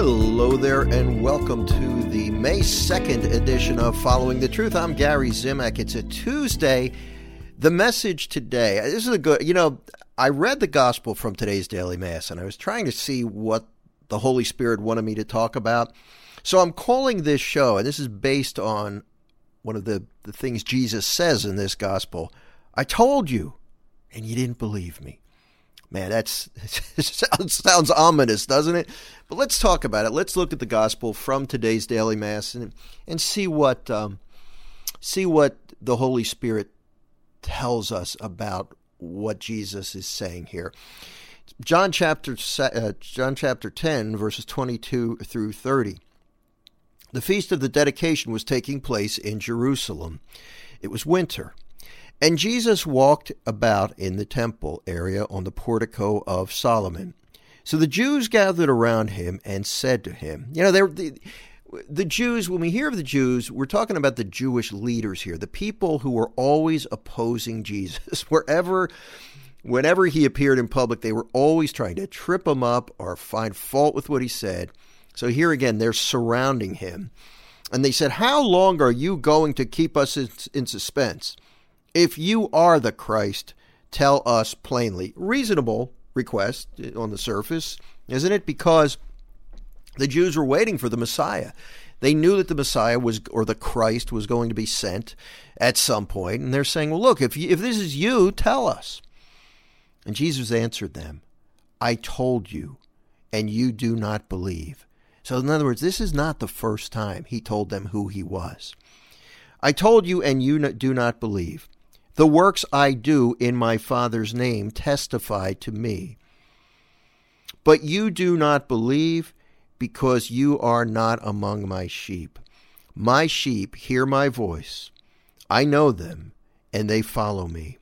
Hello there, and welcome to the May 2nd edition of Following the Truth. I'm Gary Zimak. It's a Tuesday. The message today, this is a good, you know, I read the gospel from today's daily mass and I was trying to see what the Holy Spirit wanted me to talk about. So I'm calling this show, and this is based on one of the, the things Jesus says in this gospel I told you, and you didn't believe me. Man, that's sounds, sounds ominous, doesn't it? But let's talk about it. Let's look at the gospel from today's daily mass and and see what um, see what the Holy Spirit tells us about what Jesus is saying here. John chapter uh, John chapter 10 verses 22 through 30. The feast of the dedication was taking place in Jerusalem. It was winter. And Jesus walked about in the temple area on the portico of Solomon. So the Jews gathered around him and said to him, you know, they the, the Jews, when we hear of the Jews, we're talking about the Jewish leaders here, the people who were always opposing Jesus. Wherever, whenever he appeared in public, they were always trying to trip him up or find fault with what he said. So here again, they're surrounding him. And they said, How long are you going to keep us in, in suspense? If you are the Christ, tell us plainly. Reasonable request on the surface, isn't it? Because the Jews were waiting for the Messiah. They knew that the Messiah was, or the Christ was going to be sent at some point, and they're saying, "Well, look, if you, if this is you, tell us." And Jesus answered them, "I told you, and you do not believe." So, in other words, this is not the first time he told them who he was. I told you, and you do not believe. The works I do in my Father's name testify to me. But you do not believe because you are not among my sheep. My sheep hear my voice. I know them, and they follow me.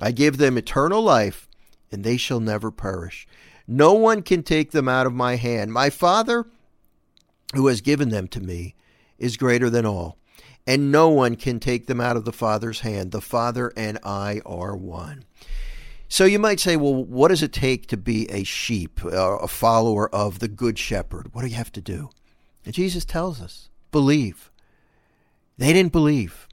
I give them eternal life, and they shall never perish. No one can take them out of my hand. My Father, who has given them to me, is greater than all and no one can take them out of the Father's hand. The Father and I are one. So you might say, well, what does it take to be a sheep, a follower of the Good Shepherd? What do you have to do? And Jesus tells us believe. They didn't believe.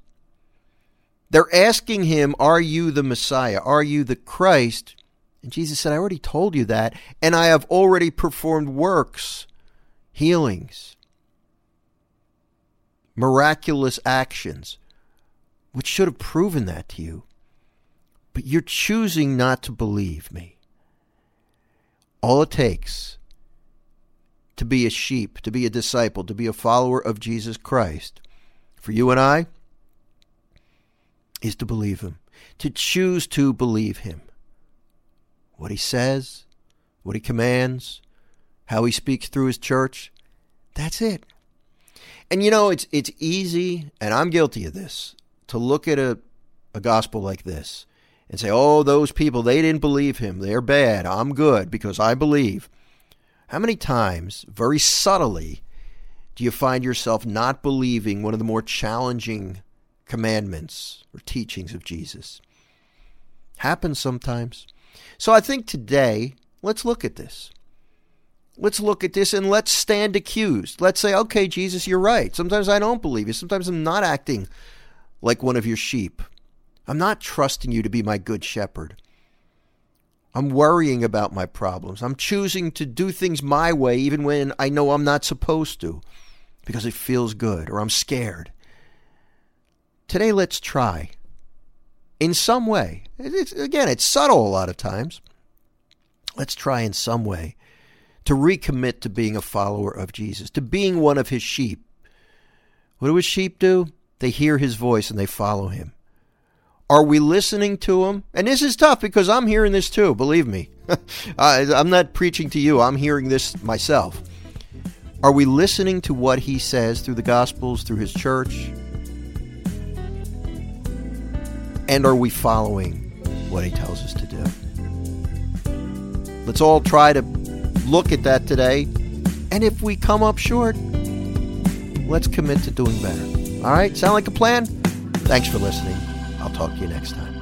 They're asking him, Are you the Messiah? Are you the Christ? And Jesus said, I already told you that, and I have already performed works, healings, miraculous actions, which should have proven that to you. But you're choosing not to believe me. All it takes to be a sheep, to be a disciple, to be a follower of Jesus Christ, for you and I, is to believe him, to choose to believe him. What he says, what he commands, how he speaks through his church, that's it. And you know, it's it's easy, and I'm guilty of this, to look at a, a gospel like this and say, oh, those people, they didn't believe him. They're bad. I'm good because I believe. How many times, very subtly, do you find yourself not believing one of the more challenging commandments or teachings of Jesus? Happens sometimes. So I think today, let's look at this let's look at this and let's stand accused. Let's say, okay, Jesus, you're right. Sometimes I don't believe you. Sometimes I'm not acting like one of your sheep. I'm not trusting you to be my good shepherd. I'm worrying about my problems. I'm choosing to do things my way even when I know I'm not supposed to because it feels good or I'm scared. Today, let's try in some way. It's, again, it's subtle a lot of times. Let's try in some way to recommit to being a follower of Jesus, to being one of his sheep. What do his sheep do? They hear his voice and they follow him. Are we listening to him? And this is tough because I'm hearing this too, believe me. I, am not preaching to you, I'm hearing this myself. Are we listening to what he says through the Gospels, through his church? And are we following what he tells us to do? Let's all try to look at that today. And if we come up short, let's commit to doing better. All right? Sound like a plan? Thanks for listening. I'll talk to you next time.